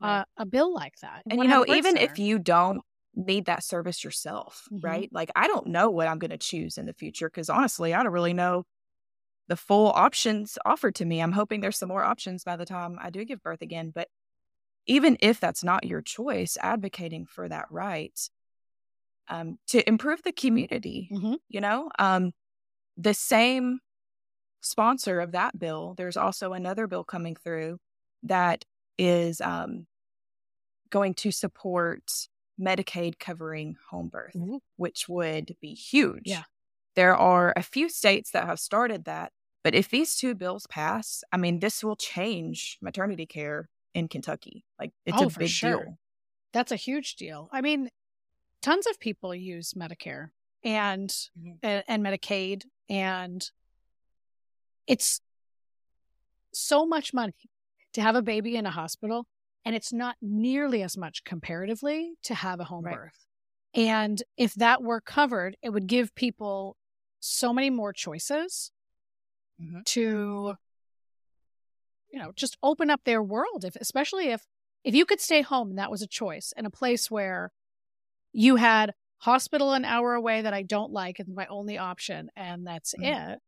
uh, a bill like that. And you know, even if you don't need that service yourself, mm-hmm. right? Like I don't know what I'm going to choose in the future because honestly, I don't really know the full options offered to me. I'm hoping there's some more options by the time I do give birth again, but even if that's not your choice, advocating for that right um, to improve the community, mm-hmm. you know, um, the same sponsor of that bill, there's also another bill coming through that is um, going to support Medicaid covering home birth, mm-hmm. which would be huge. Yeah. There are a few states that have started that, but if these two bills pass, I mean, this will change maternity care in Kentucky. Like it's oh, a big sure. deal. That's a huge deal. I mean, tons of people use Medicare and mm-hmm. and, and Medicaid and it's so much money to have a baby in a hospital and it's not nearly as much comparatively to have a home right. birth. And if that were covered, it would give people so many more choices mm-hmm. to you know, just open up their world if especially if if you could stay home and that was a choice in a place where you had hospital an hour away that I don't like and my only option and that's mm-hmm. it.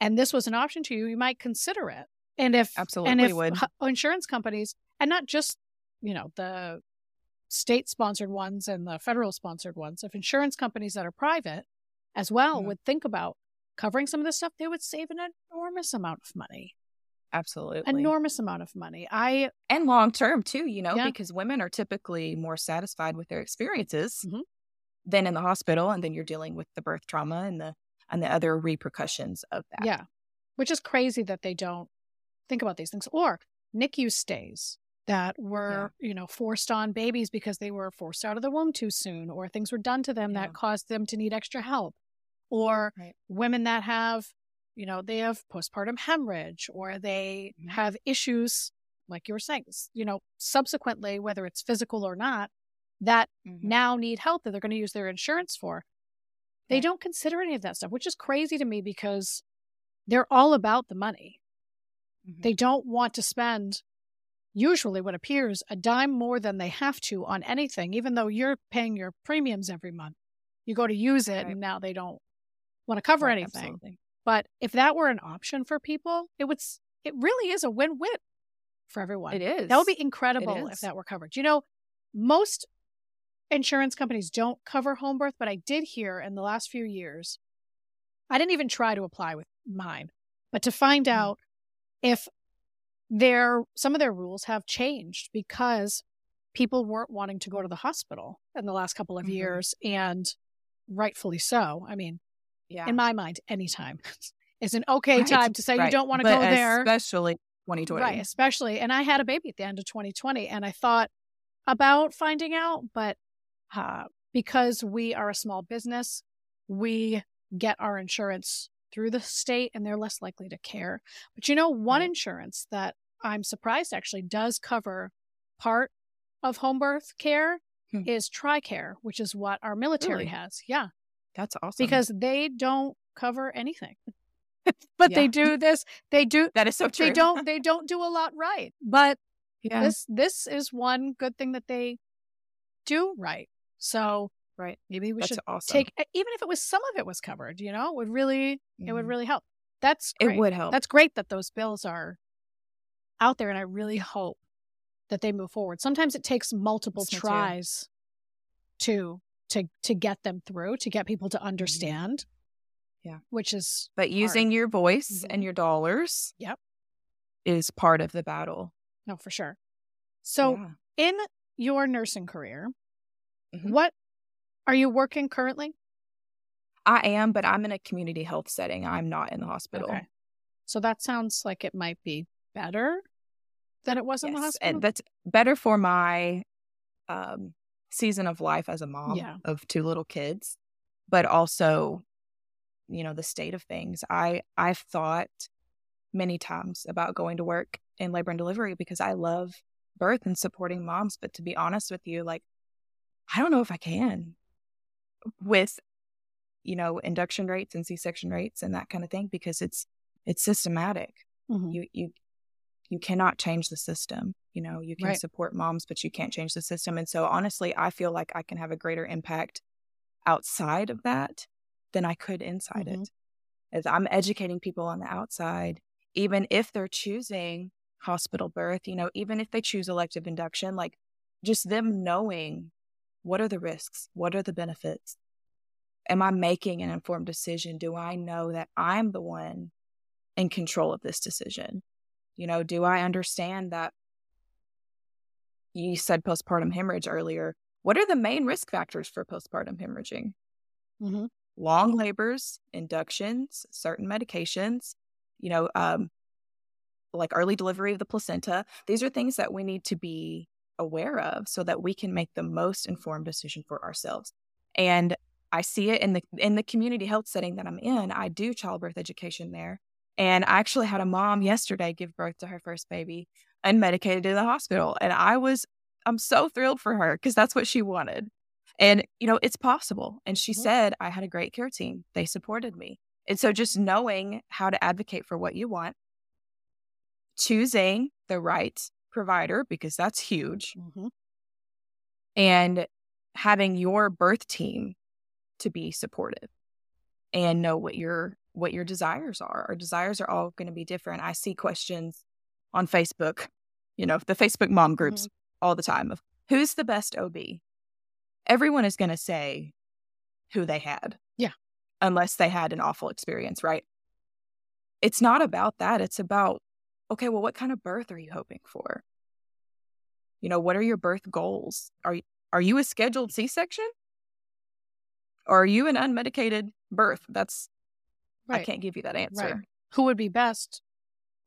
And this was an option to you, you might consider it. And if absolutely and if would insurance companies and not just, you know, the state sponsored ones and the federal sponsored ones, if insurance companies that are private as well mm-hmm. would think about covering some of this stuff, they would save an enormous amount of money. Absolutely. Enormous amount of money. I and long term too, you know, yeah. because women are typically more satisfied with their experiences mm-hmm. than in the hospital and then you're dealing with the birth trauma and the and the other repercussions of that. Yeah. Which is crazy that they don't think about these things. Or NICU stays that were, yeah. you know, forced on babies because they were forced out of the womb too soon, or things were done to them yeah. that caused them to need extra help. Or right. women that have you know, they have postpartum hemorrhage or they mm-hmm. have issues, like you were saying, you know, subsequently, whether it's physical or not, that mm-hmm. now need help that they're going to use their insurance for. They right. don't consider any of that stuff, which is crazy to me because they're all about the money. Mm-hmm. They don't want to spend usually what appears a dime more than they have to on anything, even though you're paying your premiums every month. You go to use it right. and now they don't want to cover right, anything. Absolutely. But if that were an option for people, it would it really is a win-win for everyone. It is. That would be incredible if that were covered. You know, most insurance companies don't cover home birth, but I did hear in the last few years. I didn't even try to apply with mine, but to find mm-hmm. out if their some of their rules have changed because people weren't wanting to go to the hospital in the last couple of mm-hmm. years and rightfully so. I mean, yeah. in my mind, anytime is an okay right. time to say right. you don't want to go there. Especially 2020. Right. Especially. And I had a baby at the end of 2020 and I thought about finding out, but uh, because we are a small business, we get our insurance through the state and they're less likely to care. But you know, one right. insurance that I'm surprised actually does cover part of home birth care hmm. is TRICARE, which is what our military really? has. Yeah. That's awesome. Because they don't cover anything. but yeah. they do this. They do that is so true. They don't they don't do a lot right. But yeah. this this is one good thing that they do right. So Right. Maybe we That's should awesome. take even if it was some of it was covered, you know, it would really it would mm-hmm. really help. That's It would help. That's great that those bills are out there and I really hope that they move forward. Sometimes it takes multiple Yes, me too. tries to to to get them through, to get people to understand. Mm-hmm. Yeah. Which is but using your voice and Mhm. your dollars Yep. is part of the battle. no for sure. So Yeah. in your nursing career, Mhm. what are you working currently? I am, but I'm in a community health setting. I'm not in the hospital. Okay. So that sounds like it might be better than it was in the hospital. and that's better for my um, season of life as a mom Yeah. of two little kids, but also, you know, the state of things. I I've thought many times about going to work in labor and delivery because I love birth and supporting moms. But to be honest with you, like, I don't know if I can with, you know, induction rates and C-section rates and that kind of thing because it's it's systematic Mhm. you you you cannot change the system you know you can Right. support moms but you can't change the system and so honestly i feel like i can have a greater impact outside of that than i could inside Mhm. it as i'm educating people on the outside even if they're choosing hospital birth you know even if they choose elective induction like just them knowing what are the risks what are the benefits am i making an informed decision do i know that i'm the one in control of this decision you know do i understand that you said postpartum hemorrhage earlier what are the main risk factors for postpartum hemorrhaging? Mhm. long labors inductions certain medications you know um like early delivery of the placenta. These are things that we need to be aware of so that we can make the most informed decision for ourselves. And i see it in the in the community health setting that i'm in. I do childbirth education there. And i actually had a mom yesterday give birth to her first baby unmedicated in the hospital and i was i'm so thrilled for her because that's what she wanted and you know it's possible and she Mhm. said i had a great care team they supported me and so just knowing how to advocate for what you want choosing the right provider because that's huge Mhm. and having your birth team to be supportive and know what your what your desires are our desires are all going to be different i see questions on facebook you know the facebook mom groups mm-hmm. all the time of who's the best ob everyone is going to say who they had. Yeah. unless they had an awful experience right? It's not about that it's about okay well what kind of birth are you hoping for? You know what are your birth goals? Are you are you a scheduled c-section or are you an unmedicated birth? That's i can't give you that answer. Right. Who would be best?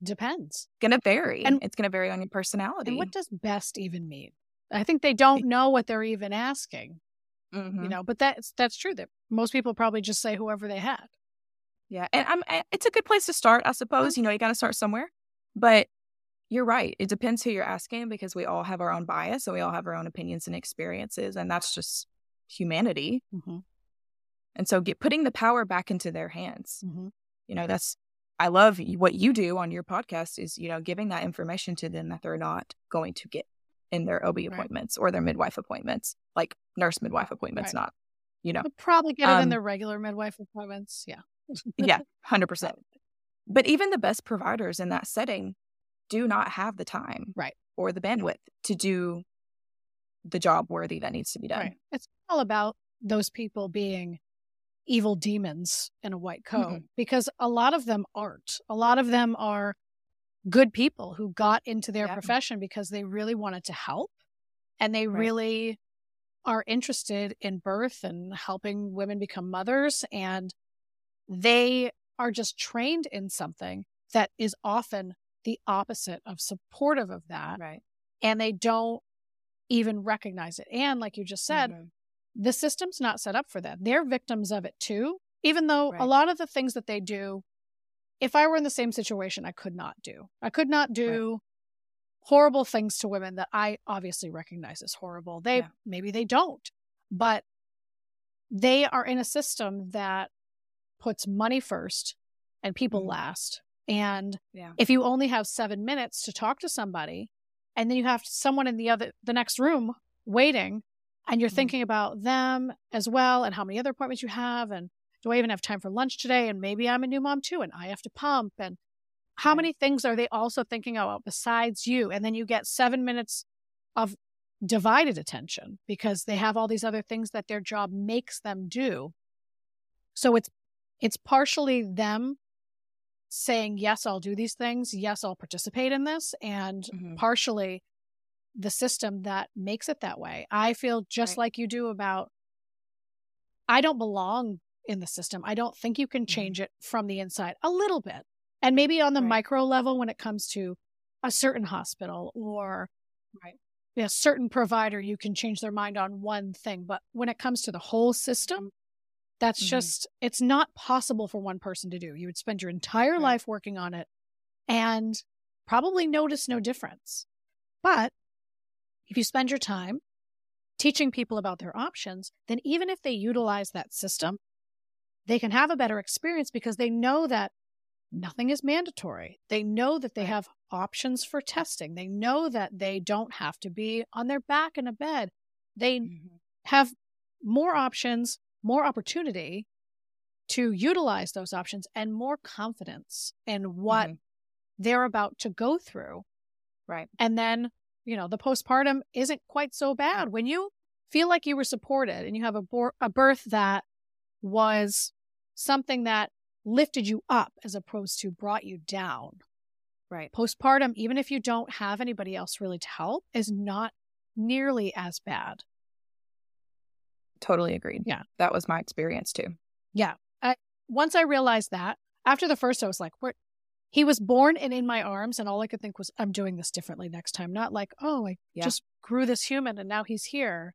Depends. gonna vary And- it's gonna vary on your personality And what does best even mean? I think they don't know what they're even asking, Mhm. you know, but that's that's true that most people probably just say whoever they had. Yeah, and I'm I- it's a good place to start, I suppose. You know, you got to start somewhere. But you're right. It depends who you're asking because we all have our own bias and we all have our own opinions and experiences, and that's just humanity. Mm-hmm. And so, get putting the power back into their hands. Mm-hmm. You know, that's I love what you do on your podcast is you know giving that information to them that they're not going to get in their OB appointments or their midwife appointments, like nurse midwife appointments, Right. not you know. They'll probably get it in Um, their regular midwife appointments. Yeah. yeah, 100%. But even the best providers in that setting do not have the time Right. or the bandwidth to do the job worthy that needs to be done. Right. It's all about those people being evil demons in a white coat Mm-mm. because a lot of them aren't. A lot of them are good people who got into their Yeah. profession because they really wanted to help and they Right. really are interested in birth and helping women become mothers and they are just trained in something that is often the opposite of supportive of that Right. and they don't even recognize it. And like you just said, Mhm. The system's not set up for that. They're victims of it too, even though a lot of the things that they do, if I were in the same situation, I could not do. I could not do horrible things to women that I obviously recognize as horrible. They Yeah. maybe they don't, but they are in a system that puts money first and people Mhm. last. And Yeah. if you only have seven minutes to talk to somebody and then you have someone in the other the next room waiting and you're mm-hmm. thinking about them as well and how many other appointments you have and do I even have time for lunch today? And maybe I'm a new mom too and I have to pump. And how right. many things are they also thinking about besides you? And then you get seven minutes of divided attention because they have all these other things that their job makes them do. So it's it's partially them saying yes i'll do these things yes i'll participate in this and mm-hmm. partially the system that makes it that way i feel just right. like you do about i don't belong in the system i don't think you can mm-hmm. change mm-hmm. it from the inside a little bit and maybe on the right. micro level when it comes to a certain hospital or right a certain provider you can change their mind on one thing but when it comes to the whole system that's mm-hmm. just, it's not possible for one person to do. You would spend your entire right. life working on it and probably notice no difference. But if you spend your time teaching people about their options, then even if they utilize that system, they can have a better experience because they know that nothing is mandatory. They know that they have options for testing. They know that they don't have to be on their back in a bed. They mm-hmm. have more options more opportunity to utilize those options and more confidence in what mm-hmm. they're about to go through. Right. And then, you know, the postpartum isn't quite so bad when you feel like you were supported and you have a, bo- a birth that was something that lifted you up as opposed to brought you down. Right. Postpartum, even if you don't have anybody else really to help, is not nearly as bad. Totally agreed. Yeah. That was my experience too. Yeah. I, once I realized that, after the first, I was like, "What?" He was born and in my arms, and all I could think was, I'm doing this differently next time. Not like, oh, I yeah. just grew this human and now he's here.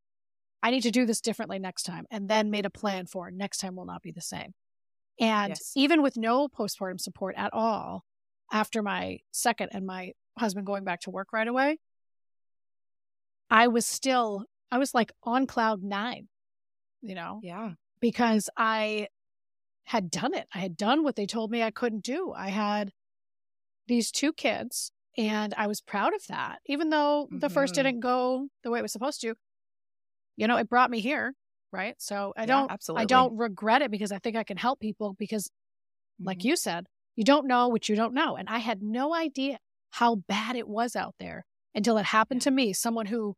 I need to do this differently next time. And then made a plan for next time will not be the same. And yes. even with no postpartum support at all, after my second and my husband going back to work right away, I was still, I was like on cloud nine you know? Yeah. Because I had done it. I had done what they told me I couldn't do. I had these two kids and I was proud of that. Even though mm-hmm. the first mm-hmm. didn't go the way it was supposed to, you know, it brought me here. Right. So I yeah, don't, absolutely. I don't regret it because I think I can help people because, mm-hmm. like you said, you don't know what you don't know. And I had no idea how bad it was out there until it happened to me, someone who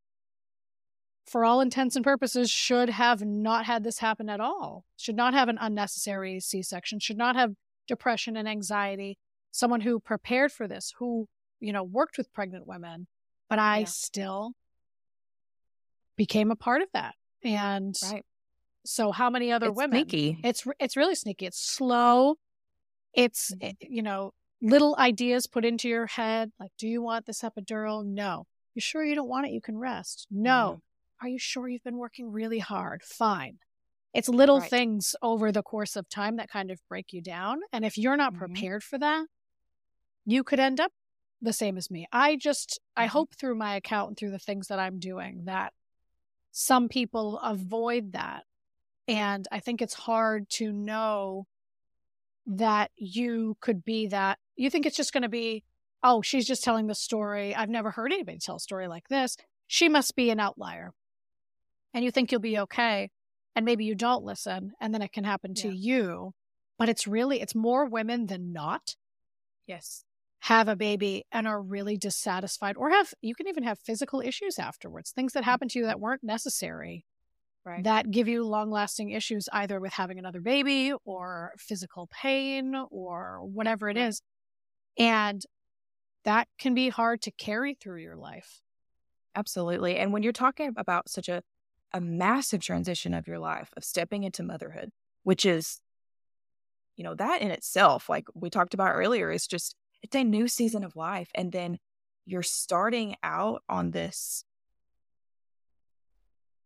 for all intents and purposes, should have not had this happen at all, should not have an unnecessary C section, should not have depression and anxiety. Someone who prepared for this, who, you know, worked with pregnant women, but I yeah. still became a part of that. And right. so how many other it's women? Sneaky. It's it's really sneaky. It's slow. It's mm-hmm. you know, little ideas put into your head like do you want this epidural? No. You sure you don't want it? You can rest. No. Mm-hmm. Are you sure you've been working really hard? Fine. It's little right. things over the course of time that kind of break you down. And if you're not mm-hmm. prepared for that, you could end up the same as me. I just, mm-hmm. I hope through my account and through the things that I'm doing that some people avoid that. And I think it's hard to know that you could be that. You think it's just going to be, oh, she's just telling the story. I've never heard anybody tell a story like this. She must be an outlier and you think you'll be okay and maybe you don't listen and then it can happen to yeah. you but it's really it's more women than not yes have a baby and are really dissatisfied or have you can even have physical issues afterwards things that mm. happen to you that weren't necessary right. that give you long lasting issues either with having another baby or physical pain or whatever it is and that can be hard to carry through your life. Absolutely and when you're talking about such a a massive transition of your life of stepping into motherhood, which is, you know, that in itself, like we talked about earlier, is just, it's a new season of life. And then you're starting out on this,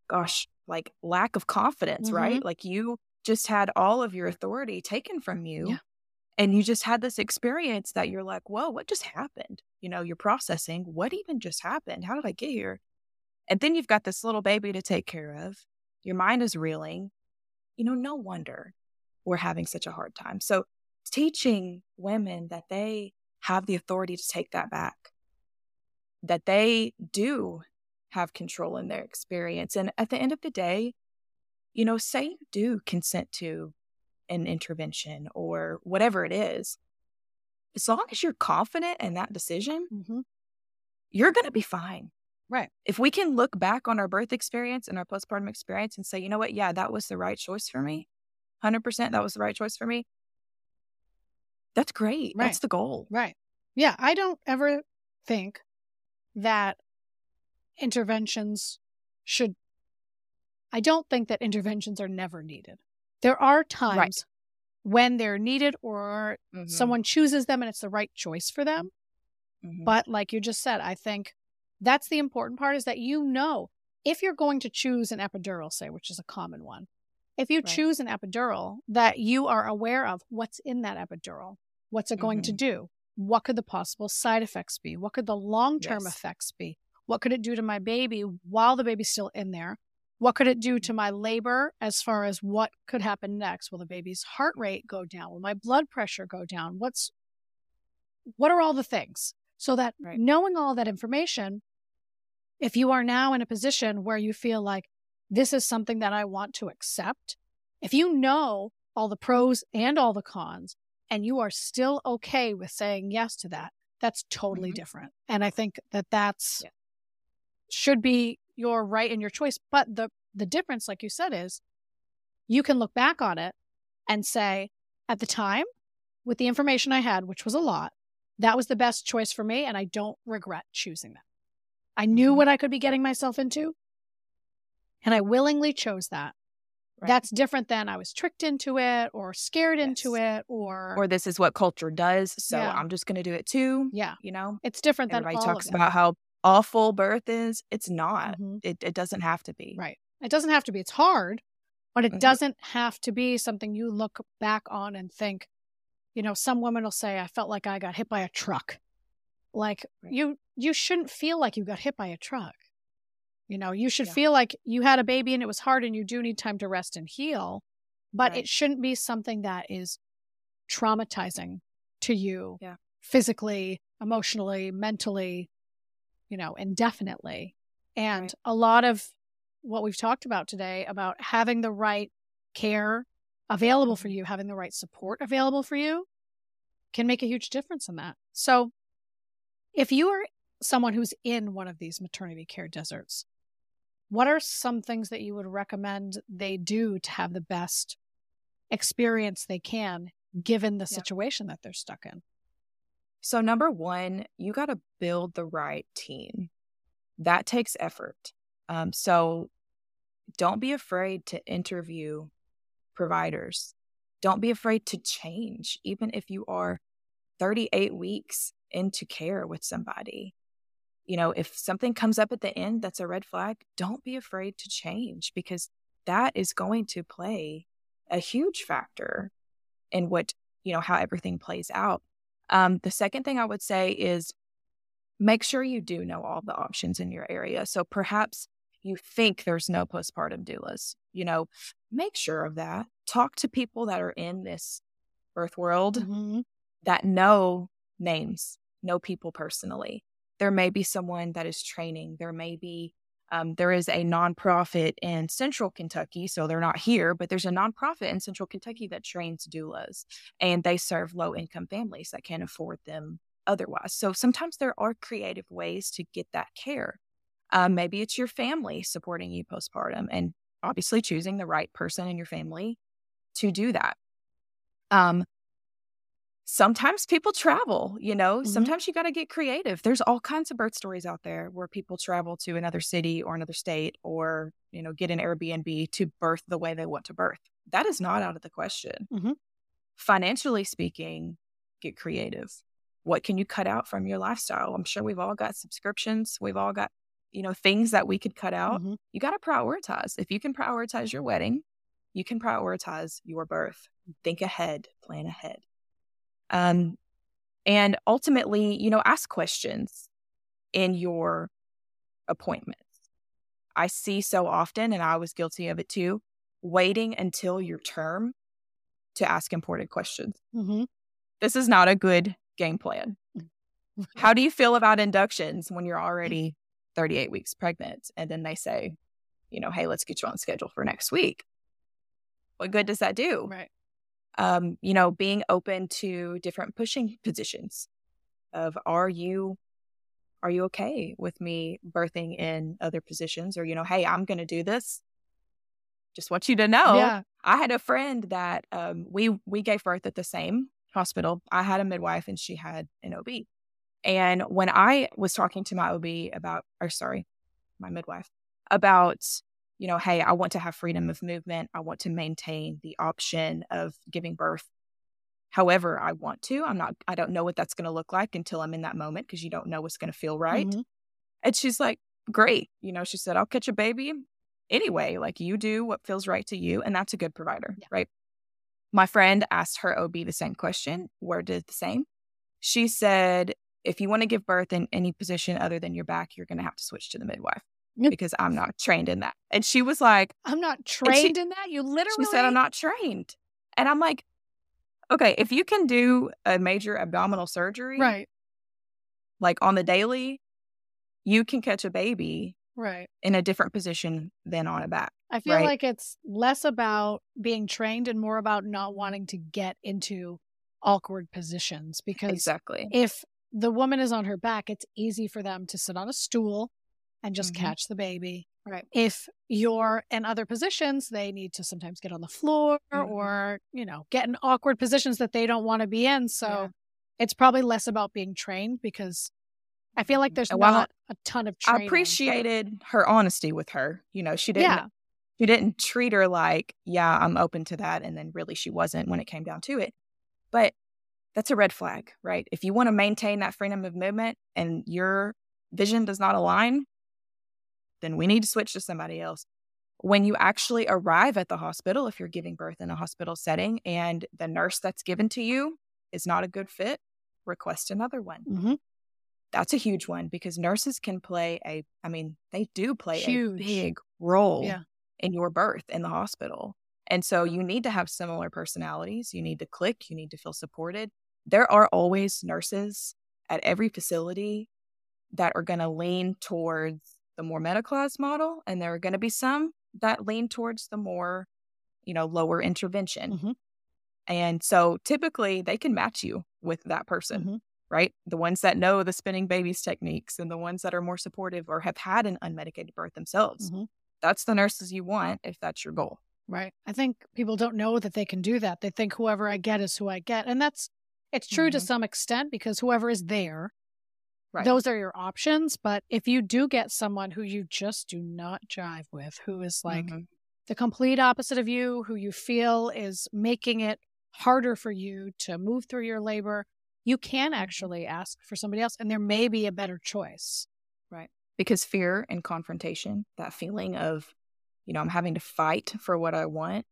gosh, like lack of confidence, mm-hmm. right? Like you just had all of your authority taken from you. Yeah. And you just had this experience that you're like, whoa, what just happened? You know, you're processing what even just happened? How did I get here? And then you've got this little baby to take care of. Your mind is reeling. You know, no wonder we're having such a hard time. So, teaching women that they have the authority to take that back, that they do have control in their experience. And at the end of the day, you know, say you do consent to an intervention or whatever it is, as long as you're confident in that decision, mm-hmm. you're going to be fine. Right. If we can look back on our birth experience and our postpartum experience and say, you know what, yeah, that was the right choice for me, 100% that was the right choice for me, that's great. Right. That's the goal. Right. Yeah. I don't ever think that interventions should, I don't think that interventions are never needed. There are times right. when they're needed or mm-hmm. someone chooses them and it's the right choice for them. Mm-hmm. But like you just said, I think that's the important part is that you know if you're going to choose an epidural, say, which is a common one, if you right. choose an epidural, that you are aware of what's in that epidural, what's it going mm-hmm. to do? What could the possible side effects be? What could the long term yes. effects be? What could it do to my baby while the baby's still in there? What could it do to my labor as far as what could happen next? Will the baby's heart rate go down? Will my blood pressure go down? What's what are all the things? So that right. knowing all that information, if you are now in a position where you feel like this is something that I want to accept, if you know all the pros and all the cons, and you are still okay with saying yes to that, that's totally mm-hmm. different. And I think that that's yeah. should be your right and your choice. But the the difference, like you said, is you can look back on it and say, at the time, with the information I had, which was a lot, that was the best choice for me, and I don't regret choosing that. I knew mm-hmm. what I could be getting myself into, and I willingly chose that. Right. That's different than I was tricked into it or scared yes. into it or or this is what culture does, so yeah. I'm just going to do it too. Yeah, you know, it's different than everybody talks about how awful birth is. It's not. Mm-hmm. It it doesn't have to be. Right. It doesn't have to be. It's hard, but it mm-hmm. doesn't have to be something you look back on and think. You know, some women will say, "I felt like I got hit by a truck." Like right. you, you shouldn't feel like you got hit by a truck. You know, you should yeah. feel like you had a baby and it was hard and you do need time to rest and heal, but right. it shouldn't be something that is traumatizing to you yeah. physically, emotionally, mentally, you know, indefinitely. And right. a lot of what we've talked about today about having the right care available for mm-hmm. you, having the right support available for you can make a huge difference in that. So, if you are someone who's in one of these maternity care deserts, what are some things that you would recommend they do to have the best experience they can given the yeah. situation that they're stuck in? So, number one, you got to build the right team. That takes effort. Um, so, don't be afraid to interview providers. Don't be afraid to change, even if you are 38 weeks into care with somebody you know, if something comes up at the end that's a red flag, don't be afraid to change because that is going to play a huge factor in what, you know, how everything plays out. Um, the second thing I would say is make sure you do know all the options in your area. So perhaps you think there's no postpartum doulas, you know, make sure of that. Talk to people that are in this birth world mm-hmm. that know names, know people personally there may be someone that is training. There may be, um, there is a nonprofit in central Kentucky. So they're not here, but there's a nonprofit in central Kentucky that trains doulas and they serve low income families that can't afford them otherwise. So sometimes there are creative ways to get that care. Um, maybe it's your family supporting you postpartum and obviously choosing the right person in your family to do that. Um, sometimes people travel, you know, mm-hmm. sometimes you got to get creative. There's all kinds of birth stories out there where people travel to another city or another state or, you know, get an Airbnb to birth the way they want to birth. That is not out of the question. Mm-hmm. Financially speaking, get creative. What can you cut out from your lifestyle? I'm sure we've all got subscriptions. We've all got, you know, things that we could cut out. Mm-hmm. You got to prioritize. If you can prioritize your wedding, you can prioritize your birth. Think ahead, plan ahead. Um, and ultimately, you know, ask questions in your appointments. I see so often, and I was guilty of it too, waiting until your term to ask important questions. Mm-hmm. This is not a good game plan. How do you feel about inductions when you're already 38 weeks pregnant. And then they say, you know, hey, let's get you on schedule for next week. What good does that do? Right. Um, you know, being open to different pushing positions of are you are you okay with me birthing in other positions? or you know hey i'm going to do this. Just want you to know Yeah. i had a friend that um, we we gave birth at the same hospital. I had a midwife and she had an ob and when i was talking to my ob about or sorry my midwife about you know hey i want to have freedom of movement i want to maintain the option of giving birth however I want to. I'm not, I don't know what that's going to look like until I'm in that moment because you don't know what's going to feel right. Mhm. And she's like, great. You know, she said, I'll catch a baby anyway. Like you do what feels right to you. And that's a good provider, Yeah. right? My friend asked her OB the same question. Word did the same. She said, if you want to give birth in any position other than your back, you're going to have to switch to the midwife. Because I'm not trained in that. And she was like, I'm not trained in that. You literally she said, I'm not trained. And I'm like, okay, if you can do a major abdominal surgery, Right. like on the daily, you can catch a baby Right. in a different position than on a back. I feel Right. like it's less about being trained and more about not wanting to get into awkward positions because Exactly. if the woman is on her back, it's easy for them to sit on a stool and just Mhm. catch the baby. Right. If you're in other positions, they need to sometimes get on the floor Mhm. or, you know, get in awkward positions that they don't want to be in. So Yeah. it's probably less about being trained because I feel like there's while not a ton of I training. appreciated her honesty with her. You know, she didn't Yeah. she didn't treat her like, yeah, I'm open to that. And then really she wasn't when it came down to it. But that's a red flag, right? If you want to maintain that freedom of movement and your vision does not align, then we need to switch to somebody else. When you actually arrive at the hospital, if you're giving birth in a hospital setting and the nurse that's given to you is not a good fit, request another one. Mhm. That's a huge one because nurses can play a, I mean, they do play Huge. a big role Yeah. in your birth in the hospital. And so you need to have similar personalities. You need to click. You need to feel supported. There are always nurses at every facility that are going to lean towards the more medicalized model, and there are going to be some that lean towards the more, you know, lower intervention. Mhm. And so typically they can match you with that person, Mhm. right? The ones that know the spinning babies techniques and the ones that are more supportive or have had an unmedicated birth themselves. Mhm. That's the nurses you want if that's your goal. Right. I think people don't know that they can do that. They think whoever I get is who I get. And that's it's true to Mhm. some extent because whoever is there, Right. those are your options. But if you do get someone who you just do not jive with, who is like Mhm. the complete opposite of you, who you feel is making it harder for you to move through your labor, you can Mm-hmm. actually ask for somebody else and there may be a better choice. Right. Because fear and confrontation, that feeling of, you know, I'm having to fight for what I want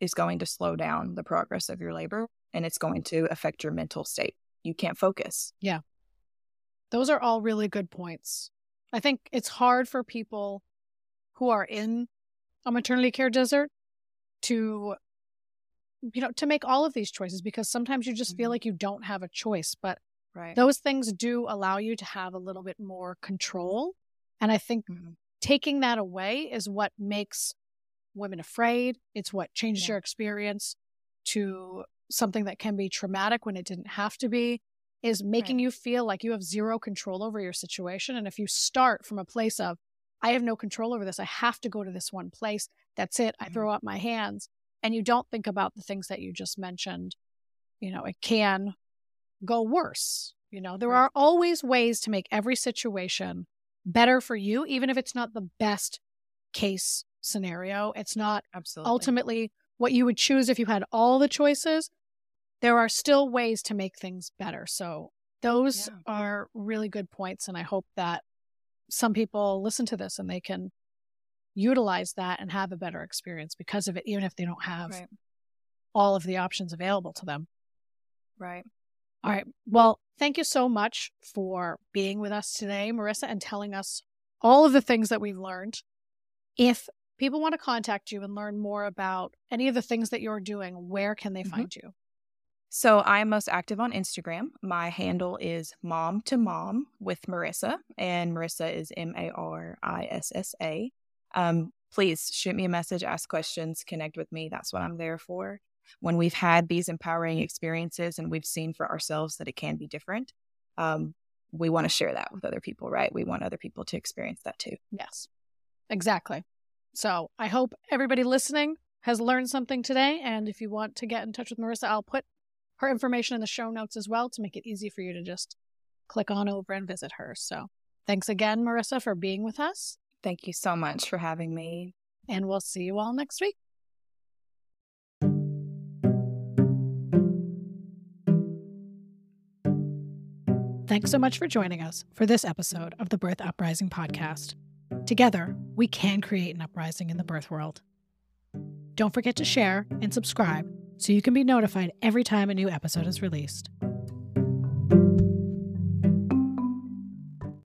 is going to slow down the progress of your labor and it's going to affect your mental state. You can't focus. Those are all really good points. I think it's hard for people who are in a maternity care desert to you know to make all of these choices because sometimes you just feel Mhm. like you don't have a choice but Right. those things do allow you to have a little bit more control and i think Mhm. taking that away is what makes women afraid it's what changes Yeah. your experience to something that can be traumatic when it didn't have to be is making you feel like you have zero control over your situation and if you start from a place of i have no control over this i have to go to this one place that's it i Mhm. throw up my hands and you don't think about the things that you just mentioned you know it can go worse you know there Right. are always ways to make every situation better for you even if it's not the best case scenario it's not Absolutely. ultimately what you would choose if you had all the choices there are still ways to make things better so those Yeah. are really good points and i hope that some people listen to this and they can utilize that and have a better experience because of it even if they don't have Right. all of the options available to them Right. all right. Well, thank you so much for being with us today, Marissa, and telling us all of the things that we've learned. If people want to contact you and learn more about any of the things that you're doing, where can they Mhm. find you? So I am most active on Instagram. My handle is mom to mom with Marissa, and Marissa is M A R I S S A. Um, please shoot me a message, ask questions, connect with me. That's what I'm there for. When we've had these empowering experiences and we've seen for ourselves that it can be different, um, we want to share that with other people, right? We want other people to experience that too. Yes, exactly. So I hope everybody listening has learned something today. And if you want to get in touch with Marissa, I'll put her information in the show notes as well to make it easy for you to just click on over and visit her. So thanks again, Marissa, for being with us. Thank you so much for having me. And we'll see you all next week. Thanks so much for joining us for this episode of the Birth Uprising podcast. Together, we can create an uprising in the birth world. Don't forget to share and subscribe so you can be notified every time a new episode is mm. released.